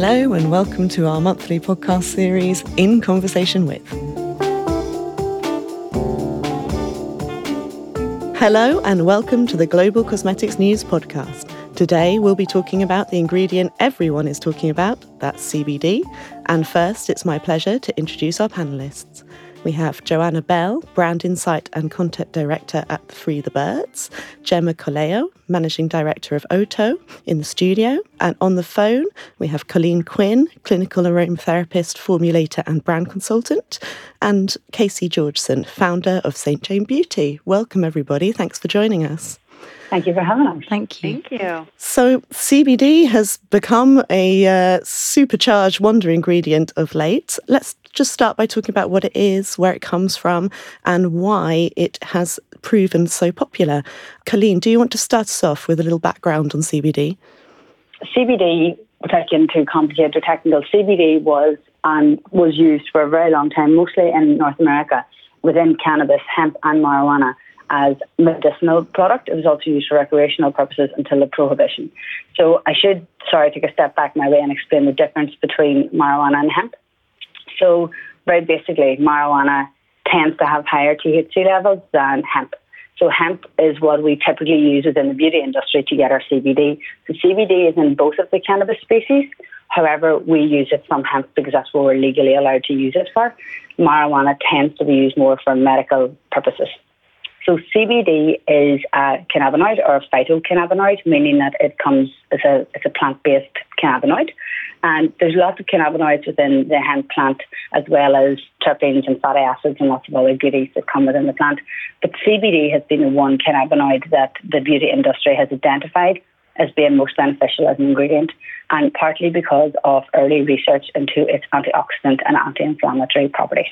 Hello, and welcome to our monthly podcast series, In Conversation with. Hello, and welcome to the Global Cosmetics News podcast. Today, we'll be talking about the ingredient everyone is talking about that's CBD. And first, it's my pleasure to introduce our panelists. We have Joanna Bell, Brand Insight and Content Director at Free the Birds, Gemma Colao, Managing Director of Oto, in the studio. And on the phone, we have Colleen Quinn, Clinical Aromatherapist, Formulator and Brand Consultant, and Casey Georgeson, Founder of St. Jane Beauty. Welcome, everybody. Thanks for joining us. Thank you for having us. Thank you. Thank you. So, CBD has become a uh, supercharged wonder ingredient of late. Let's just start by talking about what it is, where it comes from, and why it has proven so popular. Colleen, do you want to start us off with a little background on CBD? CBD, without getting too complicated or technical, CBD was and was used for a very long time, mostly in North America, within cannabis, hemp, and marijuana as medicinal product. It was also used for recreational purposes until the prohibition. So I should, sorry, take a step back my way and explain the difference between marijuana and hemp. So very basically, marijuana tends to have higher THC levels than hemp. So hemp is what we typically use within the beauty industry to get our CBD. So CBD is in both of the cannabis species. However, we use it from hemp because that's what we're legally allowed to use it for. Marijuana tends to be used more for medical purposes. So CBD is a cannabinoid or a phytocannabinoid, meaning that it comes as a, as a plant-based cannabinoid. And there's lots of cannabinoids within the hemp plant, as well as terpenes and fatty acids and lots of other goodies that come within the plant. But CBD has been the one cannabinoid that the beauty industry has identified as being most beneficial as an ingredient, and partly because of early research into its antioxidant and anti inflammatory properties.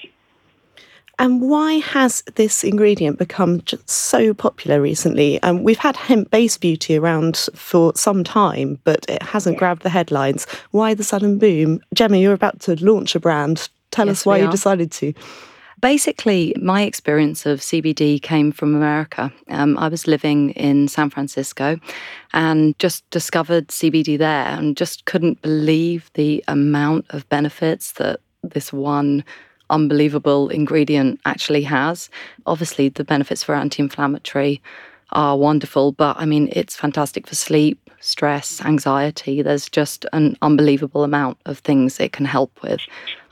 And why has this ingredient become so popular recently? Um, we've had hemp based beauty around for some time, but it hasn't grabbed the headlines. Why the sudden boom? Gemma, you're about to launch a brand. Tell yes, us why you decided to. Basically, my experience of CBD came from America. Um, I was living in San Francisco and just discovered CBD there and just couldn't believe the amount of benefits that this one unbelievable ingredient actually has. Obviously, the benefits for anti inflammatory are wonderful, but I mean, it's fantastic for sleep, stress, anxiety. There's just an unbelievable amount of things it can help with.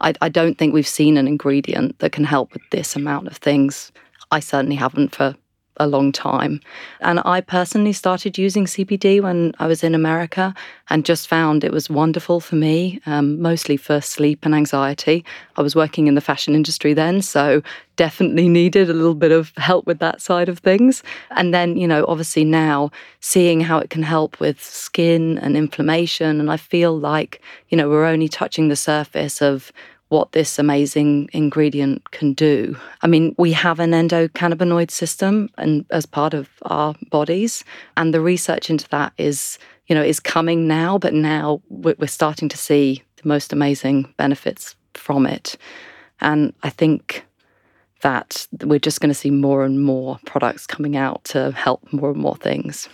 I, I don't think we've seen an ingredient that can help with this amount of things. I certainly haven't for a long time. And I personally started using CBD when I was in America and just found it was wonderful for me, um, mostly for sleep and anxiety. I was working in the fashion industry then, so definitely needed a little bit of help with that side of things. And then, you know, obviously now seeing how it can help with skin and inflammation. And I feel like, you know, we're only touching the surface of what this amazing ingredient can do. I mean, we have an endocannabinoid system and as part of our bodies, and the research into that is, you know, is coming now, but now we're starting to see the most amazing benefits from it. And I think that we're just going to see more and more products coming out to help more and more things.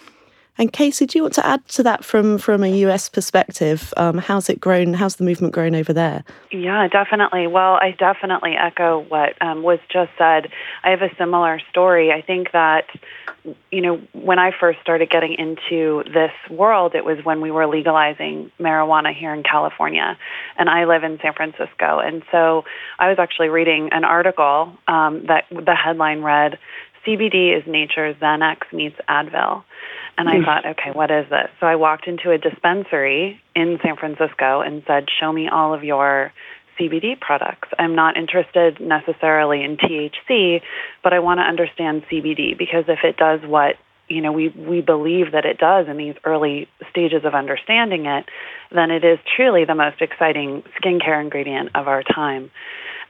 And Casey, do you want to add to that from from a US perspective? Um, how's it grown? How's the movement grown over there? Yeah, definitely. Well, I definitely echo what um, was just said. I have a similar story. I think that you know when I first started getting into this world, it was when we were legalizing marijuana here in California, and I live in San Francisco, and so I was actually reading an article um, that the headline read. CBD is nature's Xanax meets Advil. And I hmm. thought, okay, what is this? So I walked into a dispensary in San Francisco and said, show me all of your CBD products. I'm not interested necessarily in THC, but I want to understand CBD because if it does what you know we we believe that it does in these early stages of understanding it, then it is truly the most exciting skincare ingredient of our time.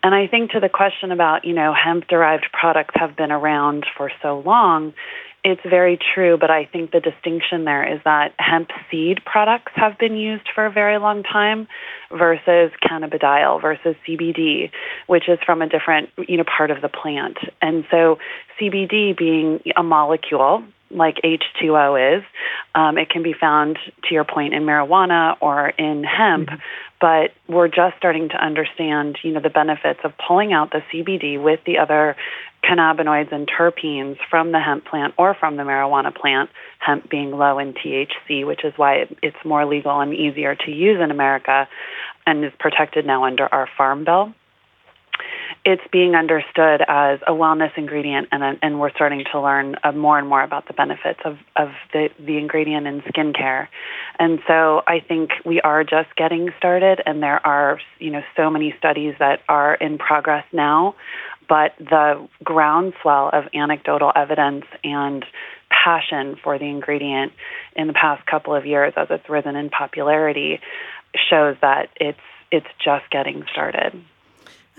And I think to the question about, you know, hemp derived products have been around for so long, it's very true, but I think the distinction there is that hemp seed products have been used for a very long time versus cannabidiol versus CBD, which is from a different, you know, part of the plant. And so CBD being a molecule like H2O is. Um, it can be found, to your point, in marijuana or in hemp, mm-hmm. but we're just starting to understand, you know, the benefits of pulling out the CBD with the other cannabinoids and terpenes from the hemp plant or from the marijuana plant, hemp being low in THC, which is why it's more legal and easier to use in America and is protected now under our Farm Bill it's being understood as a wellness ingredient, and and we're starting to learn uh, more and more about the benefits of of the the ingredient in skincare. And so I think we are just getting started, and there are you know so many studies that are in progress now, but the groundswell of anecdotal evidence and passion for the ingredient in the past couple of years as it's risen in popularity shows that it's it's just getting started.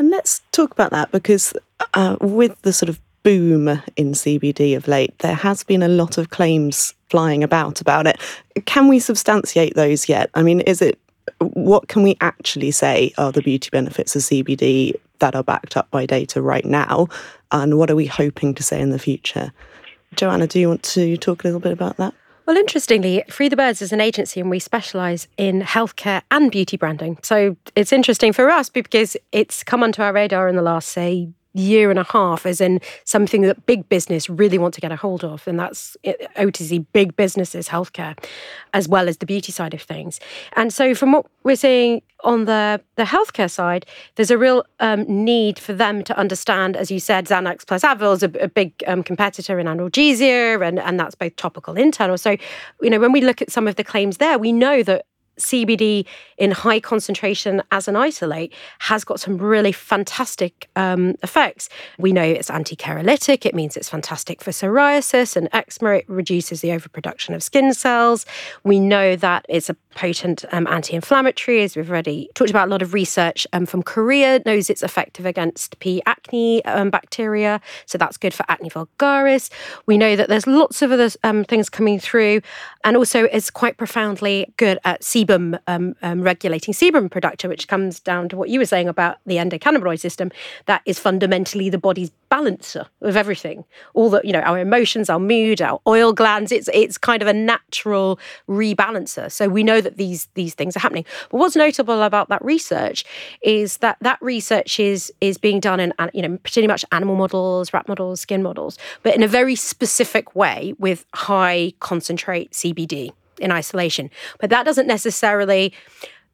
And let's talk about that because uh, with the sort of boom in CBD of late, there has been a lot of claims flying about about it. Can we substantiate those yet? I mean, is it what can we actually say are the beauty benefits of CBD that are backed up by data right now? And what are we hoping to say in the future? Joanna, do you want to talk a little bit about that? Well, interestingly, Free the Birds is an agency and we specialise in healthcare and beauty branding. So it's interesting for us because it's come onto our radar in the last, say, year and a half as in something that big business really want to get a hold of and that's OTC big businesses healthcare as well as the beauty side of things. And so from what we're seeing on the the healthcare side there's a real um, need for them to understand as you said Xanax plus Advil is a, a big um, competitor in analgesia and and that's both topical internal. So you know when we look at some of the claims there we know that CBD in high concentration as an isolate has got some really fantastic um, effects. We know it's anti-cherolytic. It means it's fantastic for psoriasis and eczema. It reduces the overproduction of skin cells. We know that it's a potent um, anti-inflammatory, as we've already talked about. A lot of research um, from Korea knows it's effective against P. acne um, bacteria, so that's good for acne vulgaris. We know that there's lots of other um, things coming through, and also it's quite profoundly good at sebum um, um, regulating sebum production, which comes down to what you were saying about the endocannabinoid system. That is fundamentally the body's balancer of everything. All the you know our emotions, our mood, our oil glands. It's it's kind of a natural rebalancer. So we know that these these things are happening. But what's notable about that research is that that research is is being done in you know pretty much animal models, rat models, skin models, but in a very specific way with high concentrate CBD in isolation. But that doesn't necessarily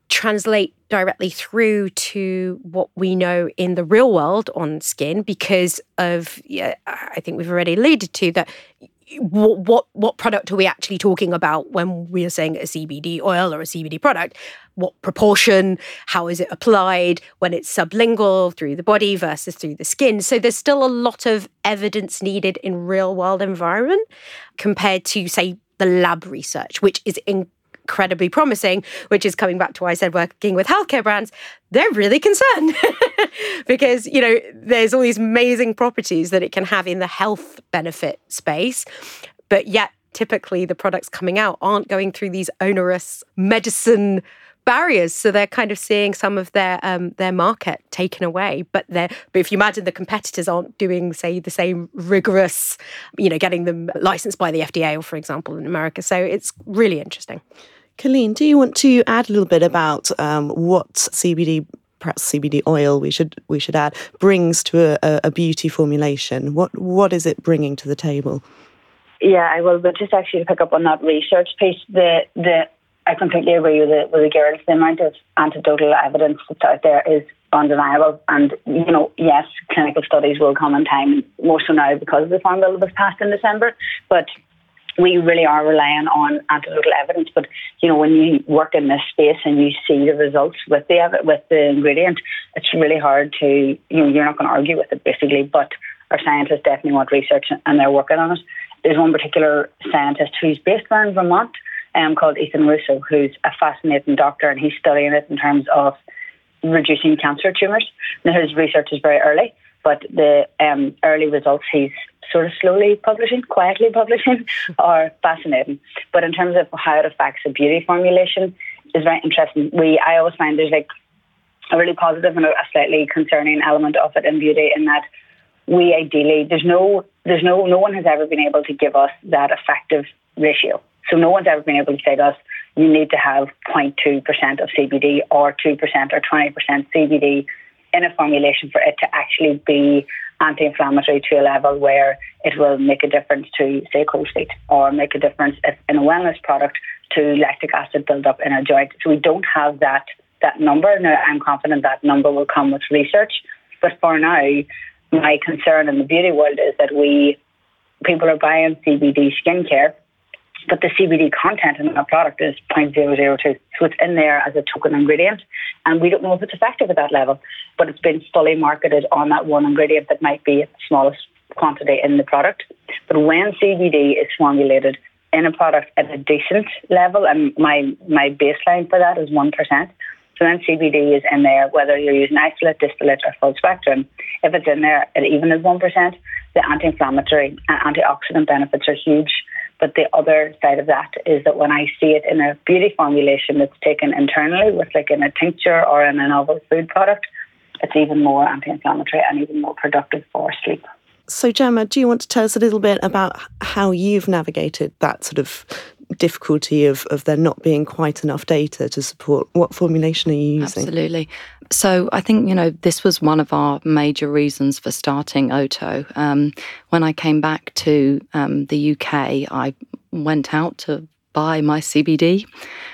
translate directly through to what we know in the real world on skin because of yeah, I think we've already alluded to that what, what what product are we actually talking about when we are saying a CBD oil or a CBD product? What proportion? How is it applied when it's sublingual through the body versus through the skin? So there's still a lot of evidence needed in real world environment compared to say the lab research, which is incredibly promising, which is coming back to why I said working with healthcare brands, they're really concerned. Because, you know, there's all these amazing properties that it can have in the health benefit space, but yet typically the products coming out aren't going through these onerous medicine barriers. So they're kind of seeing some of their um, their market taken away. But they but if you imagine the competitors aren't doing, say, the same rigorous, you know, getting them licensed by the FDA, or for example, in America. So it's really interesting. Colleen, do you want to add a little bit about um, what CBD, perhaps CBD oil, we should we should add, brings to a, a beauty formulation? What what is it bringing to the table? Yeah, I will. But just actually to pick up on that research piece, the the I completely agree with the with the girls. The amount of anecdotal evidence that's out there is undeniable. And you know, yes, clinical studies will come in time, more so now because of the Farm Bill was passed in December. But we really are relying on anecdotal evidence. But you know, when you work in this space and you see the results with the with the ingredient, it's really hard to you know you're not going to argue with it basically. But our scientists definitely want research and they're working on it. There's one particular scientist who's based in Vermont, um, called Ethan Russo, who's a fascinating doctor, and he's studying it in terms of reducing cancer tumours. Now his research is very early, but the um, early results he's sort of slowly publishing, quietly publishing, are fascinating. But in terms of how it affects a beauty formulation, is very interesting. We I always find there's like a really positive and a slightly concerning element of it in beauty in that we ideally there's no there's no no one has ever been able to give us that effective ratio. So no one's ever been able to say to us, you need to have 0.2% of CBD or 2% or 20% CBD in a formulation for it to actually be anti-inflammatory to a level where it will make a difference to, say, cold feet or make a difference in a wellness product to lactic acid buildup in a joint. So we don't have that that number. Now, I'm confident that number will come with research. But for now, my concern in the beauty world is that we people are buying CBD skincare but the CBD content in that product is 0.002. So it's in there as a token ingredient. And we don't know if it's effective at that level, but it's been fully marketed on that one ingredient that might be the smallest quantity in the product. But when CBD is formulated in a product at a decent level, and my, my baseline for that is 1%. So then CBD is in there, whether you're using isolate, distillate, or full spectrum. If it's in there at even at 1%, the anti inflammatory and uh, antioxidant benefits are huge. But the other side of that is that when I see it in a beauty formulation that's taken internally, with like in a tincture or in a novel food product, it's even more anti inflammatory and even more productive for sleep. So, Gemma, do you want to tell us a little bit about how you've navigated that sort of difficulty of, of there not being quite enough data to support what formulation are you using? Absolutely. So I think, you know, this was one of our major reasons for starting Oto. Um, when I came back to um, the UK, I went out to buy my CBD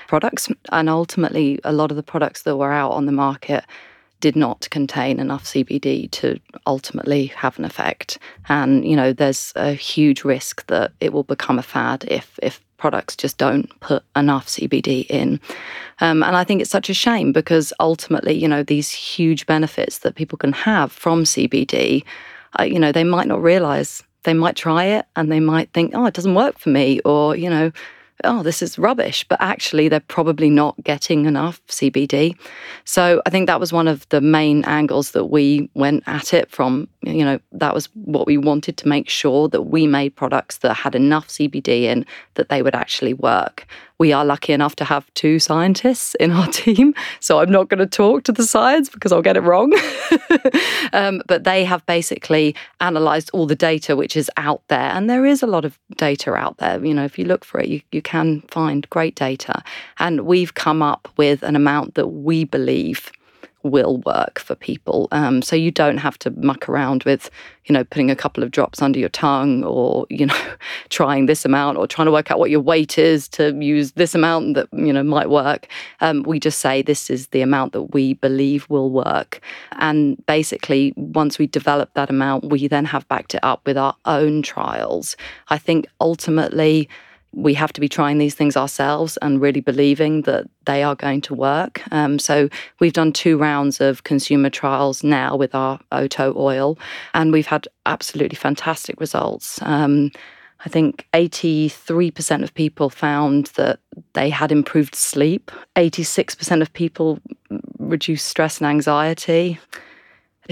products, and ultimately, a lot of the products that were out on the market did not contain enough CBD to ultimately have an effect. And you know, there's a huge risk that it will become a fad if if products just don't put enough CBD in. Um, and I think it's such a shame because ultimately, you know, these huge benefits that people can have from CBD, uh, you know, they might not realize. They might try it and they might think, oh, it doesn't work for me, or, you know, oh, this is rubbish, but actually they're probably not getting enough CBD. So I think that was one of the main angles that we went at it from. You know, that was what we wanted to make sure that we made products that had enough CBD in that they would actually work we are lucky enough to have two scientists in our team. So I'm not going to talk to the science because I'll get it wrong. um, but they have basically analysed all the data which is out there. And there is a lot of data out there. You know, if you look for it, you, you can find great data. And we've come up with an amount that we believe will work for people. Um, so you don't have to muck around with, you know, putting a couple of drops under your tongue or, you know, trying this amount or trying to work out what your weight is to use this amount that, you know, might work. Um, we just say this is the amount that we believe will work. And basically, once we develop that amount, we then have backed it up with our own trials. I think ultimately, we have to be trying these things ourselves and really believing that they are going to work. Um, so we've done two rounds of consumer trials now with our Oto oil, and we've had absolutely fantastic results. Um, I think 83% of people found that they had improved sleep. 86% of people reduced stress and anxiety.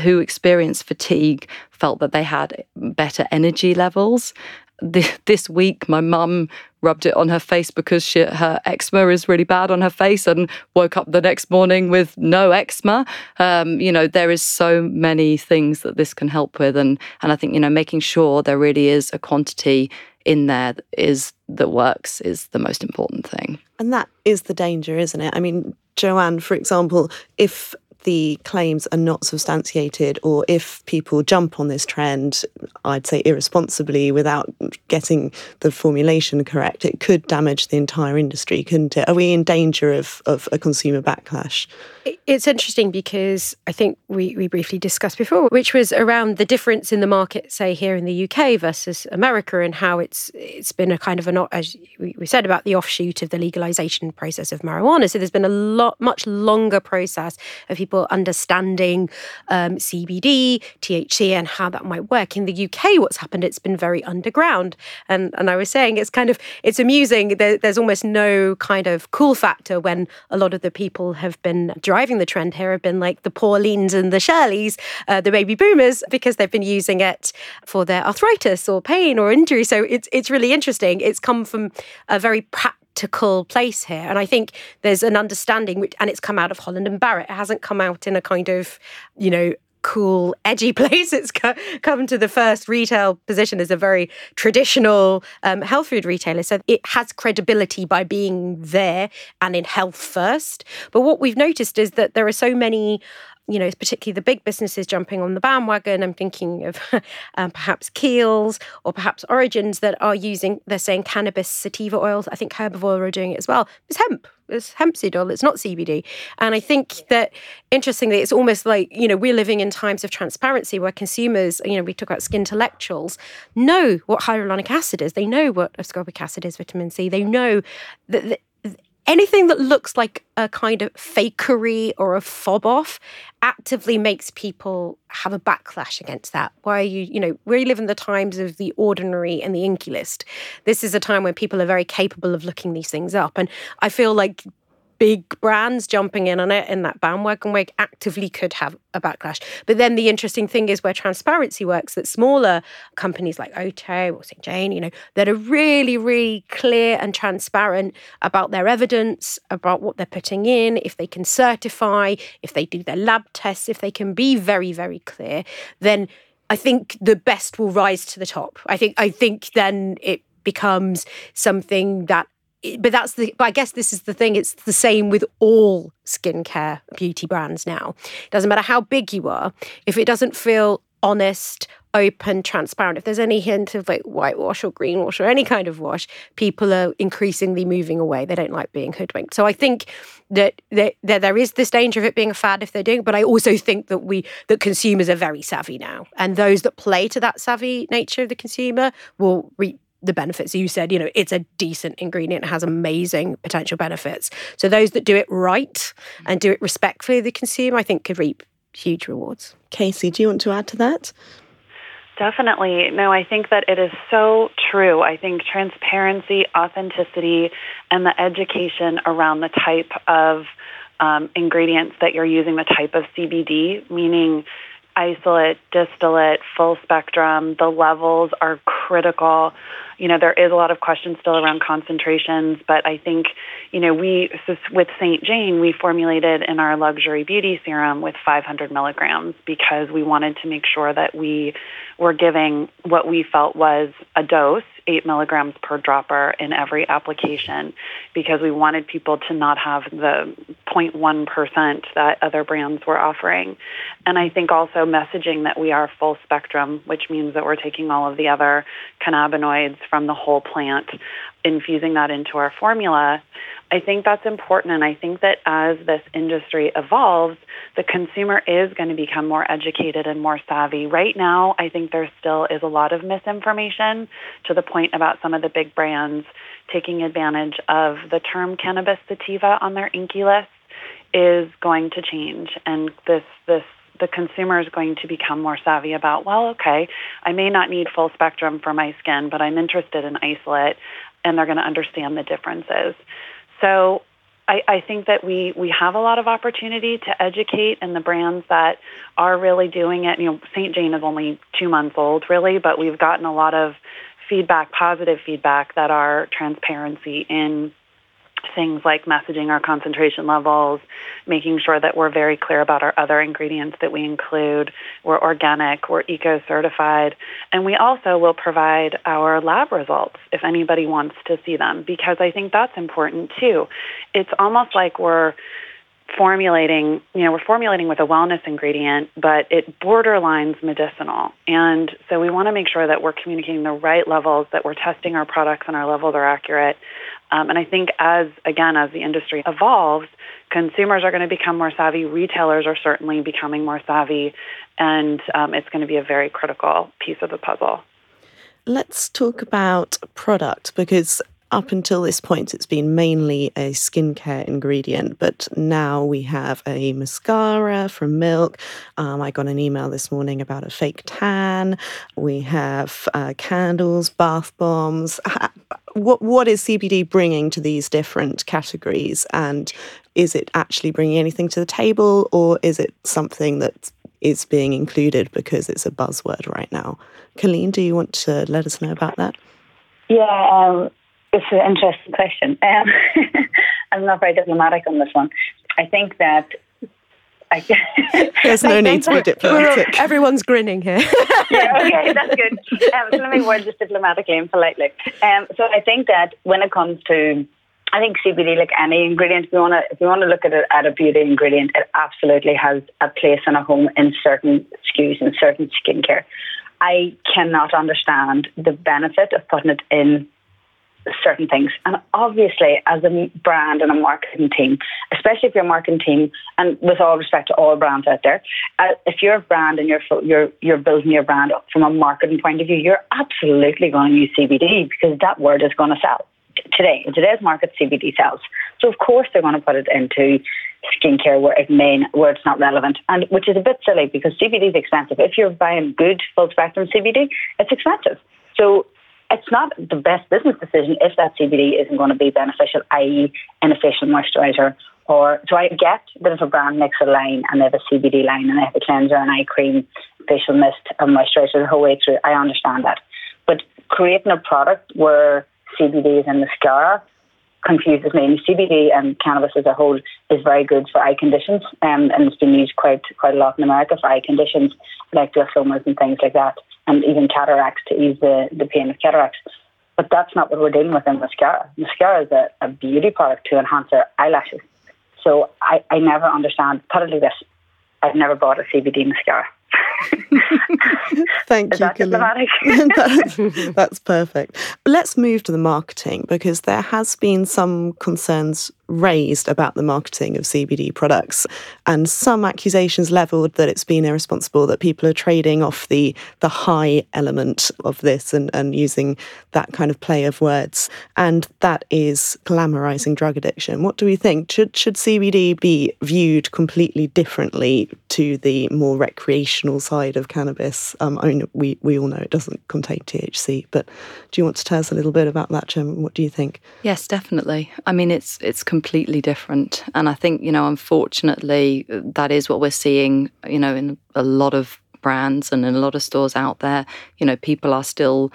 Who experienced fatigue felt that they had better energy levels this week, my mum rubbed it on her face because she, her eczema is really bad on her face and woke up the next morning with no eczema. Um, you know, there is so many things that this can help with. And, and I think, you know, making sure there really is a quantity in there that is that works is the most important thing. And that is the danger, isn't it? I mean, Joanne, for example, if the claims are not substantiated or if people jump on this trend, I'd say irresponsibly without getting the formulation correct, it could damage the entire industry, couldn't it? Are we in danger of, of a consumer backlash? It's interesting because I think we, we briefly discussed before, which was around the difference in the market, say here in the UK versus America, and how it's it's been a kind of a as we said about the offshoot of the legalization process of marijuana. So there's been a lot much longer process of people understanding um, CBD, THC, and how that might work. In the UK, what's happened? It's been very underground, and and I was saying it's kind of it's amusing. There, there's almost no kind of cool factor when a lot of the people have been driving the trend here have been like the Paulines and the Shirleys, uh, the baby boomers, because they've been using it for their arthritis or pain or injury. So it's it's really interesting. It's come from a very practical place here. And I think there's an understanding, which, and it's come out of Holland and Barrett. It hasn't come out in a kind of, you know, cool, edgy place. It's come to the first retail position as a very traditional um, health food retailer. So it has credibility by being there and in health first. But what we've noticed is that there are so many you know, particularly the big businesses jumping on the bandwagon. I'm thinking of um, perhaps Kiehl's or perhaps Origins that are using, they're saying cannabis sativa oils. I think Herbivore are doing it as well. It's hemp. It's hemp seed oil. It's not CBD. And I think that interestingly, it's almost like, you know, we're living in times of transparency where consumers, you know, we talk about skin intellectuals, know what hyaluronic acid is. They know what ascorbic acid is, vitamin C. They know that anything that looks like a kind of fakery or a fob off actively makes people have a backlash against that. Why are you, you know, we live in the times of the ordinary and the INKEY List. This is a time when people are very capable of looking these things up. And I feel like big brands jumping in on it in that bandwagon way actively could have a backlash. But then the interesting thing is where transparency works, that smaller companies like Oto or St. Jane, you know, that are really, really clear and transparent about their evidence, about what they're putting in, if they can certify, if they do their lab tests, if they can be very, very clear, then I think the best will rise to the top. I think I think then it becomes something that but that's the but I guess this is the thing. It's the same with all skincare beauty brands now. It doesn't matter how big you are if it doesn't feel honest open transparent if there's any hint of like whitewash or greenwash or any kind of wash people are increasingly moving away. They don't like being hoodwinked. So i think that, that, that there is this danger of it being a fad if they're doing but i also think that we that consumers are very savvy now. And those that play to that savvy nature of the consumer will reap the benefits. You said, you know, it's a decent ingredient, it has amazing potential benefits. So those that do it right and do it respectfully of the consumer, I think could reap huge rewards. Casey, do you want to add to that? Definitely. No, I think that it is so true. I think transparency, authenticity, and the education around the type of um, ingredients that you're using, the type of CBD, meaning isolate, distillate, full spectrum, the levels are critical you know, there is a lot of questions still around concentrations, but I think, you know, we, with St. Jane, we formulated in our luxury beauty serum with 500 milligrams because we wanted to make sure that we were giving what we felt was a dose, eight milligrams per dropper in every application, because we wanted people to not have the 0.1% that other brands were offering. And I think also messaging that we are full spectrum, which means that we're taking all of the other cannabinoids from the whole plant, infusing that into our formula. I think that's important. And I think that as this industry evolves, the consumer is going to become more educated and more savvy. Right now, I think there still is a lot of misinformation to the point about some of the big brands taking advantage of the term cannabis sativa on their INCI list is going to change. And this, this the consumer is going to become more savvy about, well, okay, I may not need full spectrum for my skin, but I'm interested in isolate, and they're going to understand the differences. So I, I think that we, we have a lot of opportunity to educate and the brands that are really doing it. You know, St. Jane is only two months old, really, but we've gotten a lot of feedback, positive feedback, that our transparency in things like messaging our concentration levels, making sure that we're very clear about our other ingredients that we include. We're organic, we're eco certified, and we also will provide our lab results if anybody wants to see them because I think that's important too. It's almost like we're formulating, you know, we're formulating with a wellness ingredient, but it borderlines medicinal. And so we want to make sure that we're communicating the right levels, that we're testing our products and our levels are accurate. Um, and I think as, again, as the industry evolves, consumers are going to become more savvy. Retailers are certainly becoming more savvy. And um, it's going to be a very critical piece of the puzzle. Let's talk about product because up until this point, it's been mainly a skincare ingredient, but now we have a mascara from Milk. Um, I got an email this morning about a fake tan. We have uh, candles, bath bombs. What what is CBD bringing to these different categories, and is it actually bringing anything to the table, or is it something that is being included because it's a buzzword right now? Colleen, do you want to let us know about that? Yeah, um, it's an interesting question. Um, I'm not very diplomatic on this one. I think that There's no need to be diplomatic. Everyone's grinning here. yeah, okay, that's good. Um, so let me word this diplomatically and politely. Um, so I think that when it comes to I think CBD, like any ingredient, if you want to, if you want to look at it at a beauty ingredient, it absolutely has a place and a home in certain SKUs and certain skincare. I cannot understand the benefit of putting it in certain things. And obviously, as a brand and a marketing team, especially if you're a marketing team, and with all respect to all brands out there, uh, if you're a brand and you're you're you're building your brand up from a marketing point of view, you're absolutely going to use CBD because that word is going to sell today. In today's market, CBD sells. So of course they're going to put it into skincare where it may where it's not relevant, and which is a bit silly because CBD is expensive. If you're buying good full spectrum CBD, it's expensive. So it's not the best business decision if that CBD isn't going to be beneficial, i.e., an official moisturizer. Or do I get that if a brand makes a line and they have a CBD line and they have a cleanser, and eye cream, facial mist, and moisturizer the whole way through, I understand that. But creating a product where CBD is in the mascara confuses me. CBD and cannabis as a whole is very good for eye conditions, um, and it's been used quite quite a lot in America for eye conditions like glaucomas and things like that and even cataracts to ease the, the pain of cataracts. But that's not what we're dealing with in mascara. Mascara is a, a beauty product to enhance our eyelashes. So I, I never understand. Like this I've never bought a CBD mascara. Thank Is you, that. That's perfect. Let's move to the marketing because there has been some concerns raised about the marketing of CBD products and some accusations levelled that it's been irresponsible, that people are trading off the the high element of this and, and using that kind of play of words. And that is glamorizing drug addiction. What do we think? Should should CBD be viewed completely differently to the more recreational side of cannabis? Um, I mean, we, we all know it doesn't contain THC, but do you want to tell us a little bit about that, Jim? What do you think? Yes, definitely. I mean, it's it's completely different, and I think you know, unfortunately, that is what we're seeing. You know, in a lot of brands and in a lot of stores out there. You know, people are still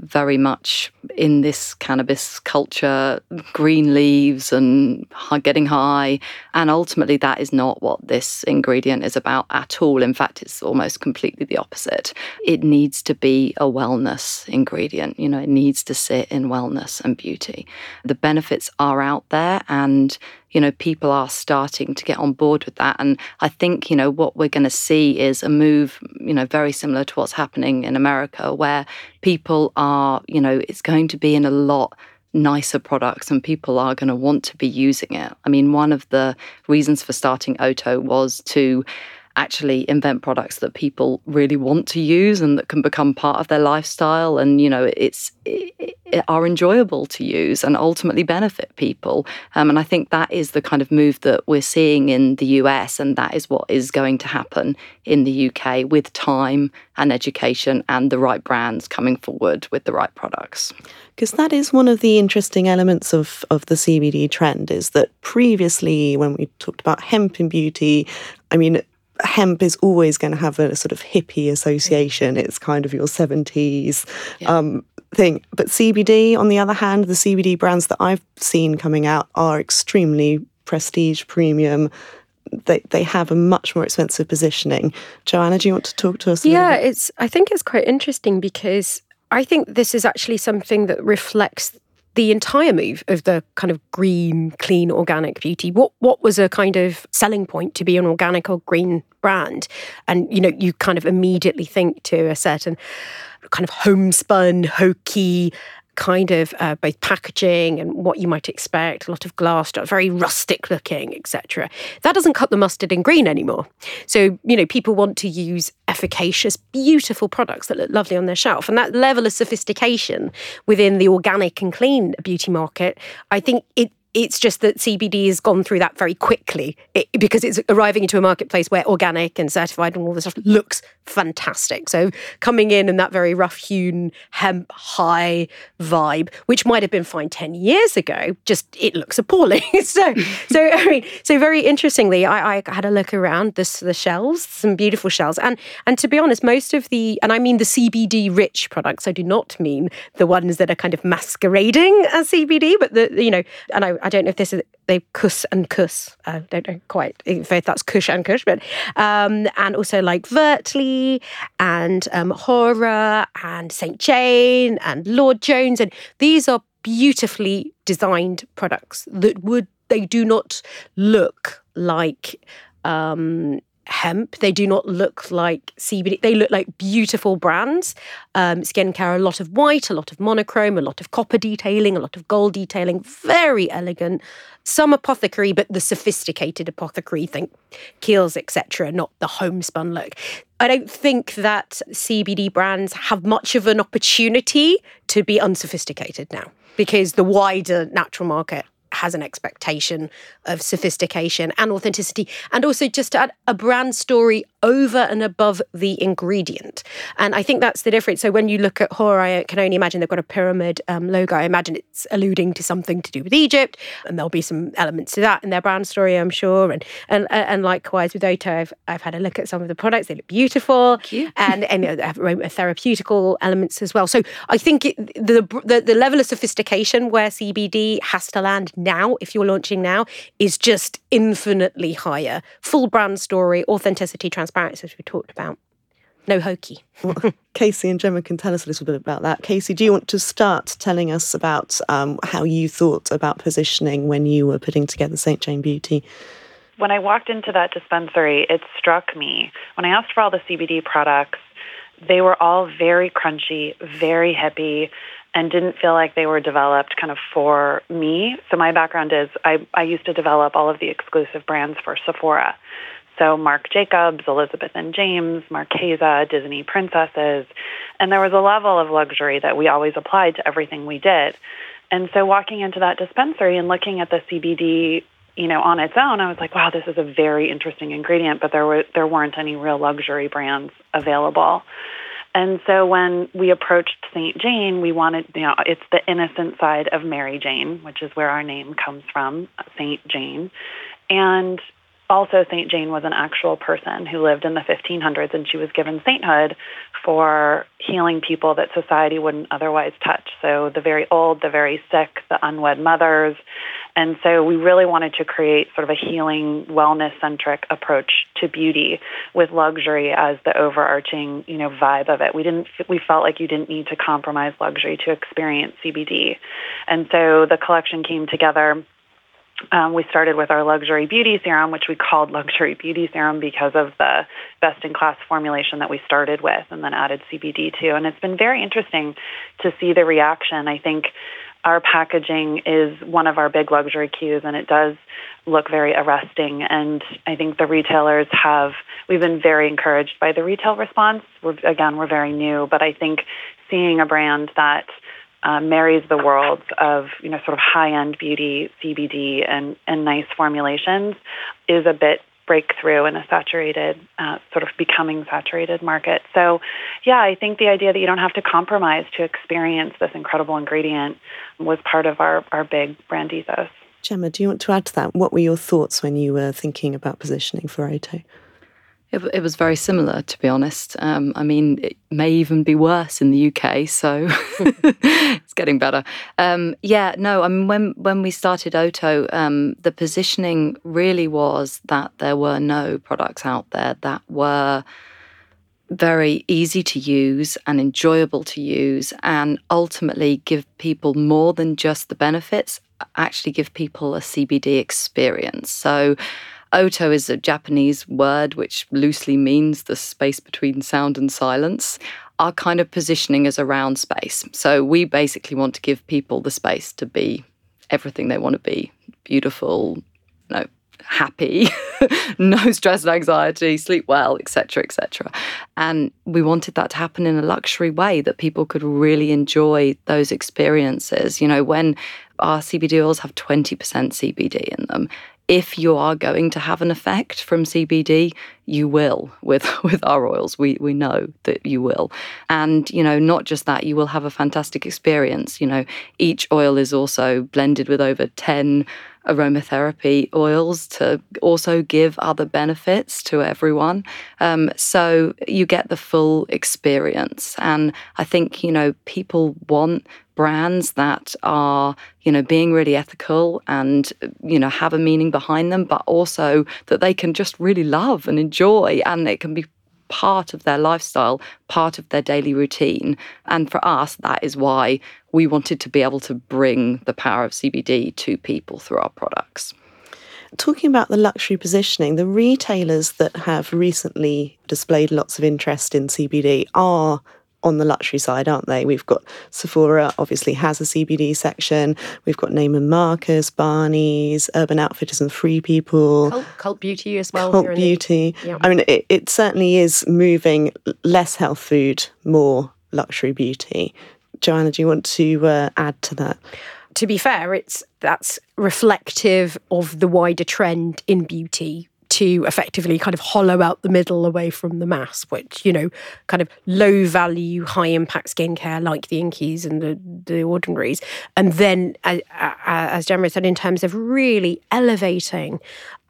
very much in this cannabis culture, green leaves and getting high. And ultimately, that is not what this ingredient is about at all. In fact, it's almost completely the opposite. It needs to be a wellness ingredient. You know, it needs to sit in wellness and beauty. The benefits are out there and you know, people are starting to get on board with that. And I think, you know, what we're going to see is a move, you know, very similar to what's happening in America, where people are, you know, it's going to be in a lot nicer products and people are going to want to be using it. I mean, one of the reasons for starting Oto was to actually invent products that people really want to use and that can become part of their lifestyle and you know it's it, it are enjoyable to use and ultimately benefit people. Um, and i think that is the kind of move that we're seeing in the us and that is what is going to happen in the uk with time and education and the right brands coming forward with the right products. Because that is one of the interesting elements of, of the CBD trend is that previously when we talked about hemp in beauty, I mean, hemp is always going to have a sort of hippie association. It's kind of your 70s Yeah. um, thing. But CBD, on the other hand, the CBD brands that I've seen coming out are extremely prestige, premium. They, they have a much more expensive positioning. Joanna, do you want to talk to us? Yeah, it's. I think it's quite interesting because I think this is actually something that reflects the entire move of the kind of green, clean, organic beauty. What what was a kind of selling point to be an organic or green brand? And you know, you kind of immediately think to a certain kind of homespun, hokey kind of uh, both packaging and what you might expect a lot of glass very rustic looking etc that doesn't cut the mustard in green anymore. So you know people want to use efficacious beautiful products that look lovely on their shelf. And that level of sophistication within the organic and clean beauty market i think it it's just that CBD has gone through that very quickly it, because it's arriving into a marketplace where organic and certified and all this stuff looks fantastic. So coming in and that very rough hewn hemp high vibe, which might have been fine 10 years ago, just it looks appalling. so, so I mean, so very interestingly, I, I had a look around this, the shelves, some beautiful shelves. And, and to be honest, most of the, and I mean the CBD rich products, I do not mean the ones that are kind of masquerading as CBD, but the, you know, and I, I don't know if this is they kuss and kuss. I don't know quite if that's kush and kush, but um, and also like Vertly and um, Hora and St Jane and Lord Jones, and these are beautifully designed products that would they do not look like um, hemp. They do not look like CBD. They look like beautiful brands. Um, skincare, a lot of white, a lot of monochrome, a lot of copper detailing, a lot of gold detailing. Very elegant. Some apothecary, but the sophisticated apothecary, think Kiehl's, etc., not the homespun look. I don't think that CBD brands have much of an opportunity to be unsophisticated now because the wider natural market has an expectation of sophistication and authenticity, and also just to add a brand story over and above the ingredient. And I think that's the difference. So when you look at Hora, I can only imagine they've got a pyramid um, logo. I imagine it's alluding to something to do with Egypt, and there'll be some elements to that in their brand story, I'm sure. And and uh, and likewise with Oto, I've, I've had a look at some of the products. They look beautiful, and and they have uh, therapeutical elements as well. So I think it, the, the the level of sophistication where CBD has to land now, if you're launching now, is just infinitely higher. Full brand story, authenticity, transparency transparency, as we talked about. No hokey. well, Casey and Gemma can tell us a little bit about that. Casey, do you want to start telling us about um, how you thought about positioning when you were putting together St. Jane Beauty? When I walked into that dispensary, it struck me when I asked for all the CBD products, they were all very crunchy, very hippie, and didn't feel like they were developed kind of for me. So my background is I, I used to develop all of the exclusive brands for Sephora. So Marc Jacobs, Elizabeth and James, Marchesa, Disney princesses. And there was a level of luxury that we always applied to everything we did. And so walking into that dispensary and looking at the CBD, you know, on its own, I was like, wow, this is a very interesting ingredient, but there were there weren't any real luxury brands available. And so when we approached St. Jane, we wanted, you know, it's the innocent side of Mary Jane, which is where our name comes from, St. Jane. And also St. Jane was an actual person who lived in the 1500s and she was given sainthood for healing people that society wouldn't otherwise touch. So the very old, the very sick, the unwed mothers. And so we really wanted to create sort of a healing, wellness centric approach to beauty with luxury as the overarching, you know, vibe of it. We didn't we felt like you didn't need to compromise luxury to experience CBD. And so the collection came together um, we started with our luxury beauty serum, which we called luxury beauty serum because of the best in class formulation that we started with and then added CBD to. And it's been very interesting to see the reaction. I think our packaging is one of our big luxury cues and it does look very arresting. And I think the retailers have, we've been very encouraged by the retail response. We're, again, we're very new, but I think seeing a brand that uh, marries the worlds of you know sort of high end beauty, CBD, and and nice formulations is a bit breakthrough in a saturated, uh, sort of becoming saturated market. So, yeah, I think the idea that you don't have to compromise to experience this incredible ingredient was part of our, our big brand ethos. Gemma, do you want to add to that? What were your thoughts when you were thinking about positioning for Oto? It, it, was very similar, to be honest. Um, I mean, it may even be worse in the UK, so it's getting better. Um, yeah, no, I mean, when when we started Oto, um, the positioning really was that there were no products out there that were very easy to use and enjoyable to use, and ultimately give people more than just the benefits. Actually, give people a CBD experience. So Oto is a Japanese word which loosely means the space between sound and silence. Our kind of positioning is around space. So we basically want to give people the space to be everything they want to be beautiful, you know, happy, no stress and anxiety, sleep well, etc., etc. And we wanted that to happen in a luxury way that people could really enjoy those experiences. You know, when our CBD oils have 20% CBD in them, if you are going to have an effect from CBD, you will with with our oils. We we know that you will. And you know, not just that, you will have a fantastic experience. You know, each oil is also blended with over 10 aromatherapy oils to also give other benefits to everyone. Um, so you get the full experience. And I think, you know, people want brands that are, you know, being really ethical and, you know, have a meaning behind them, but also that they can just really love and enjoy and it can be part of their lifestyle, part of their daily routine. And for us, that is why we wanted to be able to bring the power of CBD to people through our products. Talking about the luxury positioning, the retailers that have recently displayed lots of interest in CBD are on the luxury side, aren't they? We've got Sephora, obviously has a CBD section. We've got Neiman Marcus, Barney's, Urban Outfitters, and Free People. Cult, cult Beauty as well. Cult Beauty. The, yeah. I mean, it, it certainly is moving less health food, more luxury beauty. Joanna, do you want to uh, add to that? To be fair, it's that's reflective of the wider trend in beauty to effectively kind of hollow out the middle away from the mass, which, you know, kind of low value, high impact skincare like the Inkies and the, the Ordinaries. And then, as Gemma said, in terms of really elevating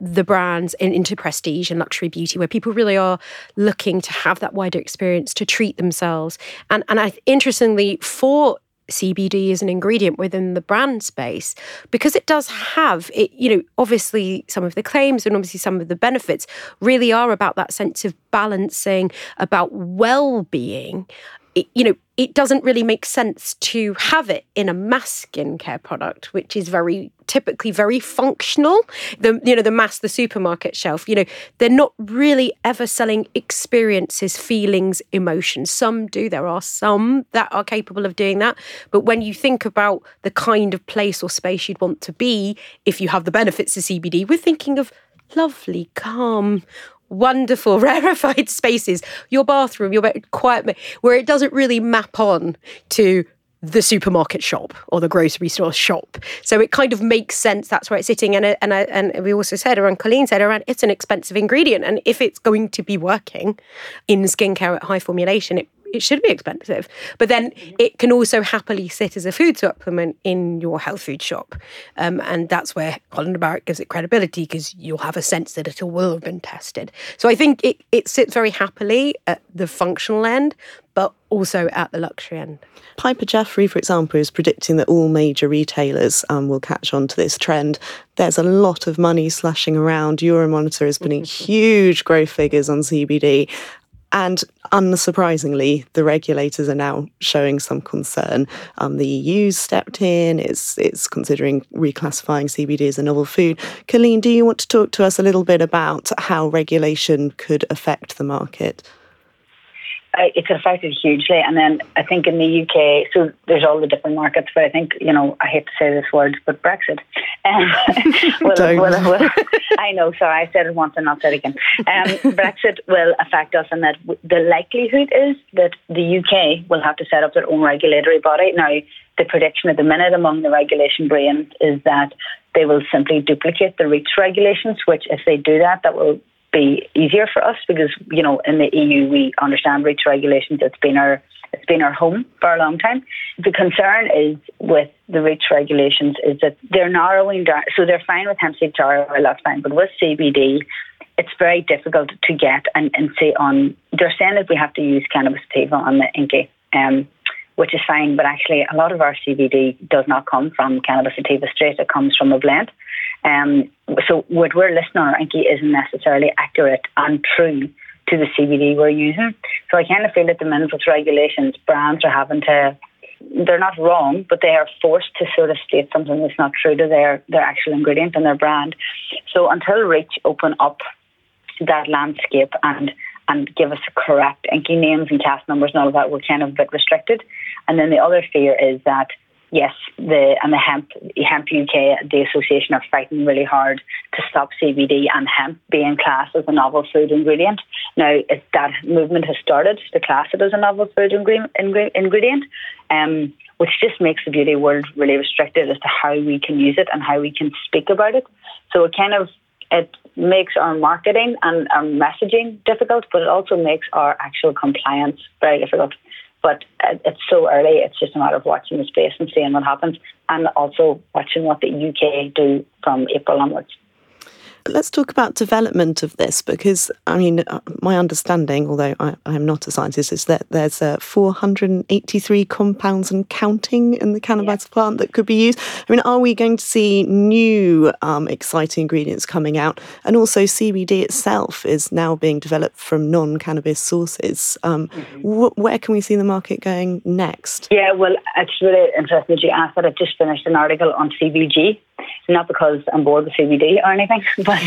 the brands in, into prestige and luxury beauty, where people really are looking to have that wider experience to treat themselves. And, and I, interestingly, for CBD as an ingredient within the brand space. Because it does have it you know obviously some of the claims and obviously some of the benefits really are about that sense of balancing about well-being it, you know, it doesn't really make sense to have it in a mass skincare product, which is very typically very functional. The you know the mass the supermarket shelf, you know, they're not really ever selling experiences, feelings, emotions. Some do. There are some that are capable of doing that, but when you think about the kind of place or space you'd want to be, if you have the benefits of CBD, we're thinking of lovely, calm, wonderful rarefied spaces, your bathroom, your quiet, where it doesn't really map on to the supermarket shop or the grocery store shop. So it kind of makes sense. That's where it's sitting. And uh, and uh, and we also said around Colleen said around it's an expensive ingredient, and if it's going to be working in skincare at high formulation, it it should be expensive. But then it can also happily sit as a food supplement in your health food shop. Um, and that's where Holland Barrett gives it credibility because you'll have a sense that it will have been tested. So I think it, it sits very happily at the functional end, but also at the luxury end. Piper Jaffray, for example, is predicting that all major retailers um, will catch on to this trend. There's a lot of money slashing around. Euromonitor is putting huge growth figures on CBD. And unsurprisingly, the regulators are now showing some concern. Um, the EU's stepped in, it's, it's considering reclassifying CBD as a novel food. Colleen, do you want to talk to us a little bit about how regulation could affect the market? It's affected hugely. And then I think in the UK, so there's all the different markets, but I think, you know, I hate to say this word, but Brexit. Um, will, will, will, I know, sorry, I said it once and not said it again. Um, Brexit will affect us, and that the likelihood is that the UK will have to set up their own regulatory body. Now, the prediction at the minute among the regulation brains is that they will simply duplicate the REACH regulations, which, if they do that, that will be easier for us because you know in the EU we understand REACH regulations. It's been our it's been our home for a long time. The concern is with the REACH regulations is that they're narrowing down. So they're fine with hemp seed oil, that's fine, but with CBD, it's very difficult to get and, and say on. They're saying that we have to use cannabis sativa on the INCI. Um, which is fine, but actually a lot of our CBD does not come from cannabis sativa straight, it comes from a blend. Um, so what we're listing on our isn't necessarily accurate and true to the CBD we're using. So I kind of feel that the minutes regulations, brands are having to, they're not wrong, but they are forced to sort of state something that's not true to their, their actual ingredient and their brand. So until REACH open up that landscape and and give us the correct INCI names and CAS numbers and all of that, we're kind of a bit restricted. And then the other fear is that yes, the and the hemp hemp UK, the association are fighting really hard to stop CBD and hemp being classed as a novel food ingredient. Now, that movement has started to class it as a novel food ingredient, um, which just makes the beauty world really restricted as to how we can use it and how we can speak about it. So it kind of it makes our marketing and our messaging difficult, but it also makes our actual compliance very difficult. But it's so early, it's just a matter of watching the space and seeing what happens, and also watching what the UK do from April onwards. Let's talk about development of this because, I mean, uh, my understanding, although I, am not a scientist, is that there's uh, 483 compounds and counting in the cannabis yeah. plant that could be used. I mean, are we going to see new um, exciting ingredients coming out? And also, CBD itself is now being developed from non cannabis sources. Um, mm-hmm. wh- where can we see the market going next? Yeah, well, it's really interesting that you asked that. I've just finished an article on CBG not because I'm bored with CBD or anything, but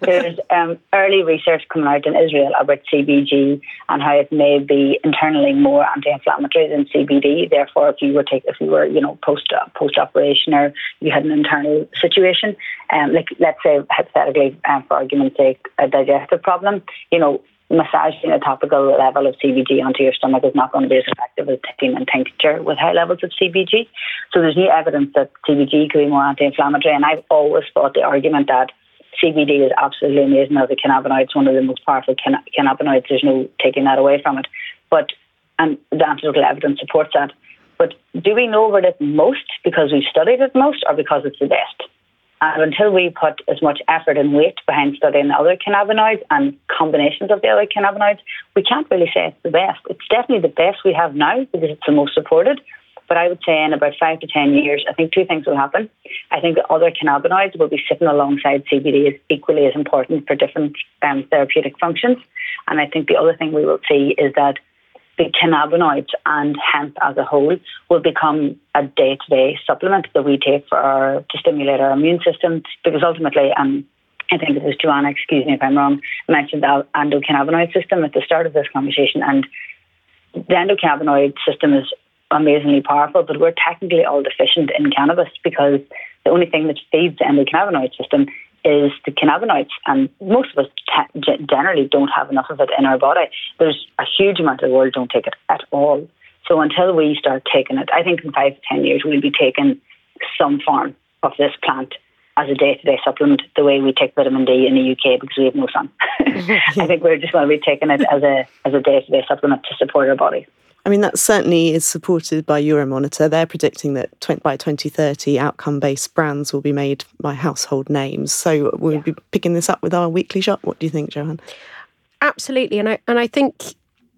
there's um, early research coming out in Israel about CBG and how it may be internally more anti-inflammatory than CBD. Therefore, if you were take, if you were, you know, post post operation or you had an internal situation, um, like let's say hypothetically, um, for argument's sake, a digestive problem, you know, massaging a topical level of CBD onto your stomach is not going to be as effective as taking a tincture with high levels of CBG. So there's new evidence that CBG could be more anti-inflammatory, and I've always thought the argument that CBD is absolutely amazing as a cannabinoid. It's one of the most powerful can- cannabinoids. There's no taking that away from it. But and the anecdotal evidence supports that. But do we know about it most because we've studied it most, or because it's the best? And until we put as much effort and weight behind studying other cannabinoids and combinations of the other cannabinoids, we can't really say it's the best. It's definitely the best we have now because it's the most supported. But I would say in about five to 10 years, I think two things will happen. I think the other cannabinoids will be sitting alongside CBD as equally as important for different um, therapeutic functions. And I think the other thing we will see is that the cannabinoids and hemp as a whole will become a day-to-day supplement that we take for our, to stimulate our immune system because ultimately um, I think it was Joanna, excuse me if I'm wrong, mentioned the endocannabinoid system at the start of this conversation. And the endocannabinoid system is amazingly powerful, but we're technically all deficient in cannabis because the only thing that feeds the endocannabinoid system is the cannabinoids, and most of us te- generally don't have enough of it in our body. There's a huge amount of the world don't take it at all. So until we start taking it, I think in five to ten years we'll be taking some form of this plant as a day-to-day supplement, the way we take vitamin D in the UK because we have no sun. I think we're just going to be taking it as a as a day-to-day supplement to support our body. I mean, that certainly is supported by Euromonitor. They're predicting that by 2030, outcome based brands will be made by household names. So we'll yeah. be picking this up with our weekly shop. What do you think, Joanne? Absolutely. And I, and I think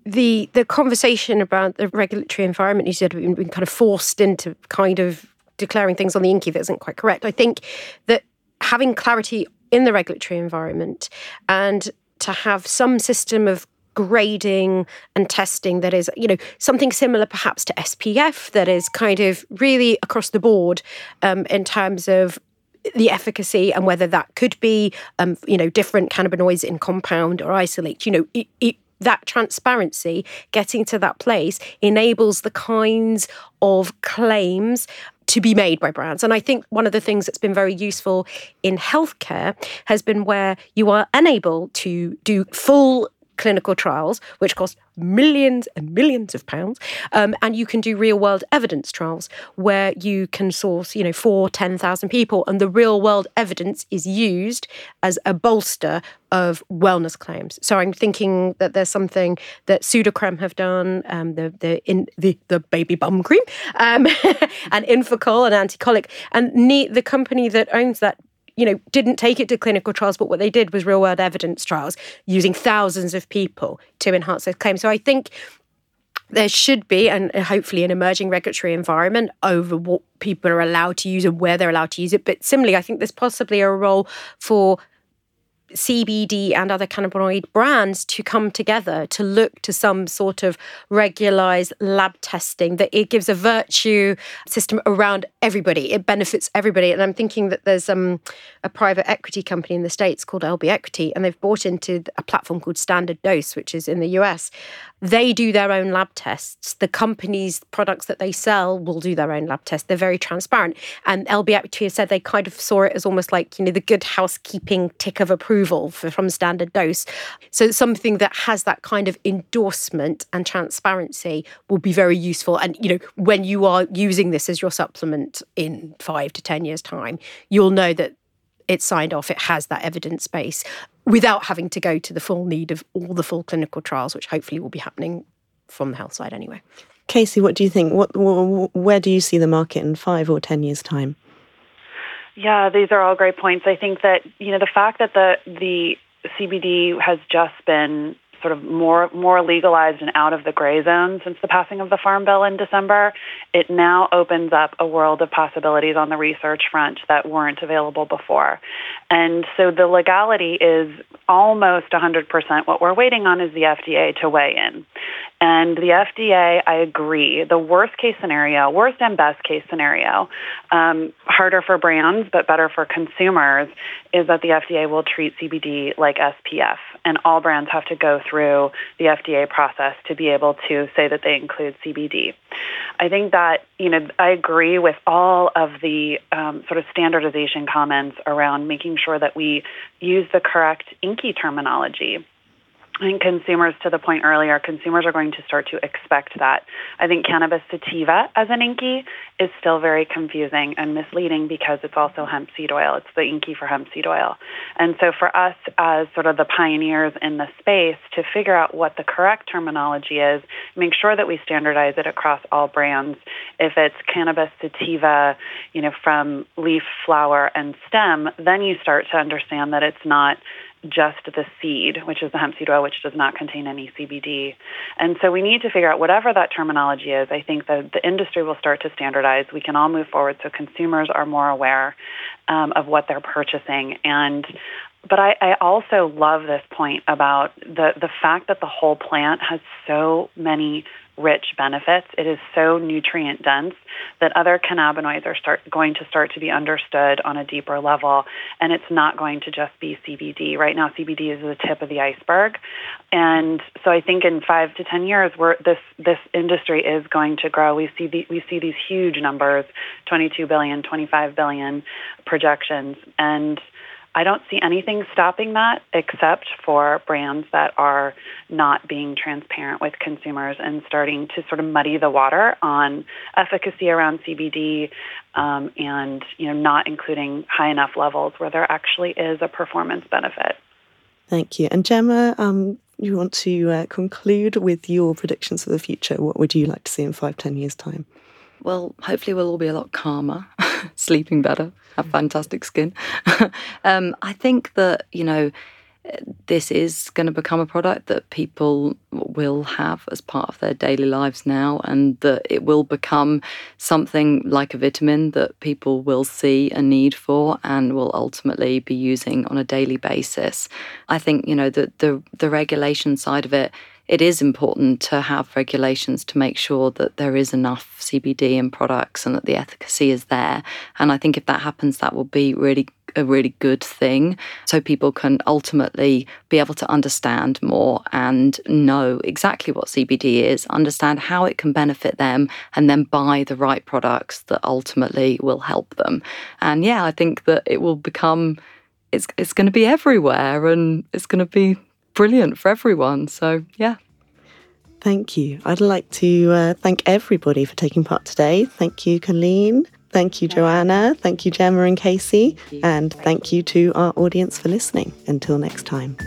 the the conversation about the regulatory environment you said we've been kind of forced into kind of declaring things on the INCI that isn't quite correct. I think that having clarity in the regulatory environment and to have some system of grading and testing that is, you know, something similar perhaps to SPF that is kind of really across the board um, in terms of the efficacy and whether that could be, um, you know, different cannabinoids in compound or isolate. You know, it, it, that transparency, getting to that place, enables the kinds of claims to be made by brands. And I think one of the things that's been very useful in healthcare has been where you are unable to do full clinical trials, which cost millions and millions of pounds. Um, and you can do real world evidence trials where you can source, you know, four, 10,000 people, and the real world evidence is used as a bolster of wellness claims. So I'm thinking that there's something that Sudocrem have done, um, the the in the, the baby bum cream, um, and Infacol, an anticolic, and the company that owns that you know, didn't take it to clinical trials, but what they did was real world evidence trials using thousands of people to enhance their claims. So I think there should be, and hopefully, an emerging regulatory environment over what people are allowed to use and where they're allowed to use it. But similarly, I think there's possibly a role for CBD and other cannabinoid brands to come together to look to some sort of regularized lab testing that it gives a virtue system around everybody. It benefits everybody. And I'm thinking that there's um, a private equity company in the States called LB Equity, and they've bought into a platform called Standard Dose, which is in the US. They do their own lab tests. The company's products that they sell will do their own lab tests. They're very transparent. And LB Equity has said they kind of saw it as almost like, you know, the good housekeeping tick of approval for, from standard dose. So something that has that kind of endorsement and transparency will be very useful. And you know, when you are using this as your supplement in five to ten years' time, you'll know that it's signed off. It has that evidence base without having to go to the full need of all the full clinical trials, which hopefully will be happening from the health side anyway. Casey, what do you think? What, where do you see the market in five or ten years' time? Yeah, these are all great points. I think that you know the fact that the the CBD has just been sort of more more legalized and out of the gray zone since the passing of the Farm Bill in December, it now opens up a world of possibilities on the research front that weren't available before. And so the legality is almost 100%. What we're waiting on is the FDA to weigh in. And the FDA, I agree, the worst case scenario, worst and best case scenario, um, harder for brands but better for consumers, is that the FDA will treat CBD like SPF. And all brands have to go through the FDA process to be able to say that they include CBD. I think that, you know, I agree with all of the um, sort of standardization comments around making sure that we use the correct INCI terminology. Think consumers, to the point earlier, consumers are going to start to expect that. I think cannabis sativa as an INCI is still very confusing and misleading because it's also hemp seed oil. It's the INCI for hemp seed oil. And so for us as sort of the pioneers in the space to figure out what the correct terminology is, make sure that we standardize it across all brands. If it's cannabis sativa, you know, from leaf, flower, and stem, then you start to understand that it's not just the seed, which is the hemp seed oil, which does not contain any CBD. And so we need to figure out whatever that terminology is. I think that the industry will start to standardize. We can all move forward so consumers are more aware um, of what they're purchasing. And but I, I also love this point about the the fact that the whole plant has so many rich benefits. It is so nutrient dense that other cannabinoids are start going to start to be understood on a deeper level, and it's not going to just be CBD. Right now, CBD is the tip of the iceberg, and so I think in five to ten years, we're, this this industry is going to grow. We see the, we see these huge numbers, 22 billion, 25 billion projections, and I don't see anything stopping that except for brands that are not being transparent with consumers and starting to sort of muddy the water on efficacy around CBD um, and you know not including high enough levels where there actually is a performance benefit. Thank you. And Gemma, um, you want to uh, conclude with your predictions for the future? What would you like to see in five, ten years' time? Well, hopefully we'll all be a lot calmer, sleeping better, have fantastic skin. um, I think that, you know, this is going to become a product that people will have as part of their daily lives now, and that it will become something like a vitamin that people will see a need for and will ultimately be using on a daily basis. I think, you know, the, the, the regulation side of it it is important to have regulations to make sure that there is enough CBD in products and that the efficacy is there. And I think if that happens, that will be really a really good thing so people can ultimately be able to understand more and know exactly what CBD is, understand how it can benefit them, and then buy the right products that ultimately will help them. And yeah, I think that it will become it's it's going to be everywhere and it's going to be brilliant for everyone. So, yeah. Thank you. I'd like to uh, thank everybody for taking part today. Thank you, Colleen. Thank you, Joanna. Thank you, Gemma and Casey. And thank you to our audience for listening. Until next time.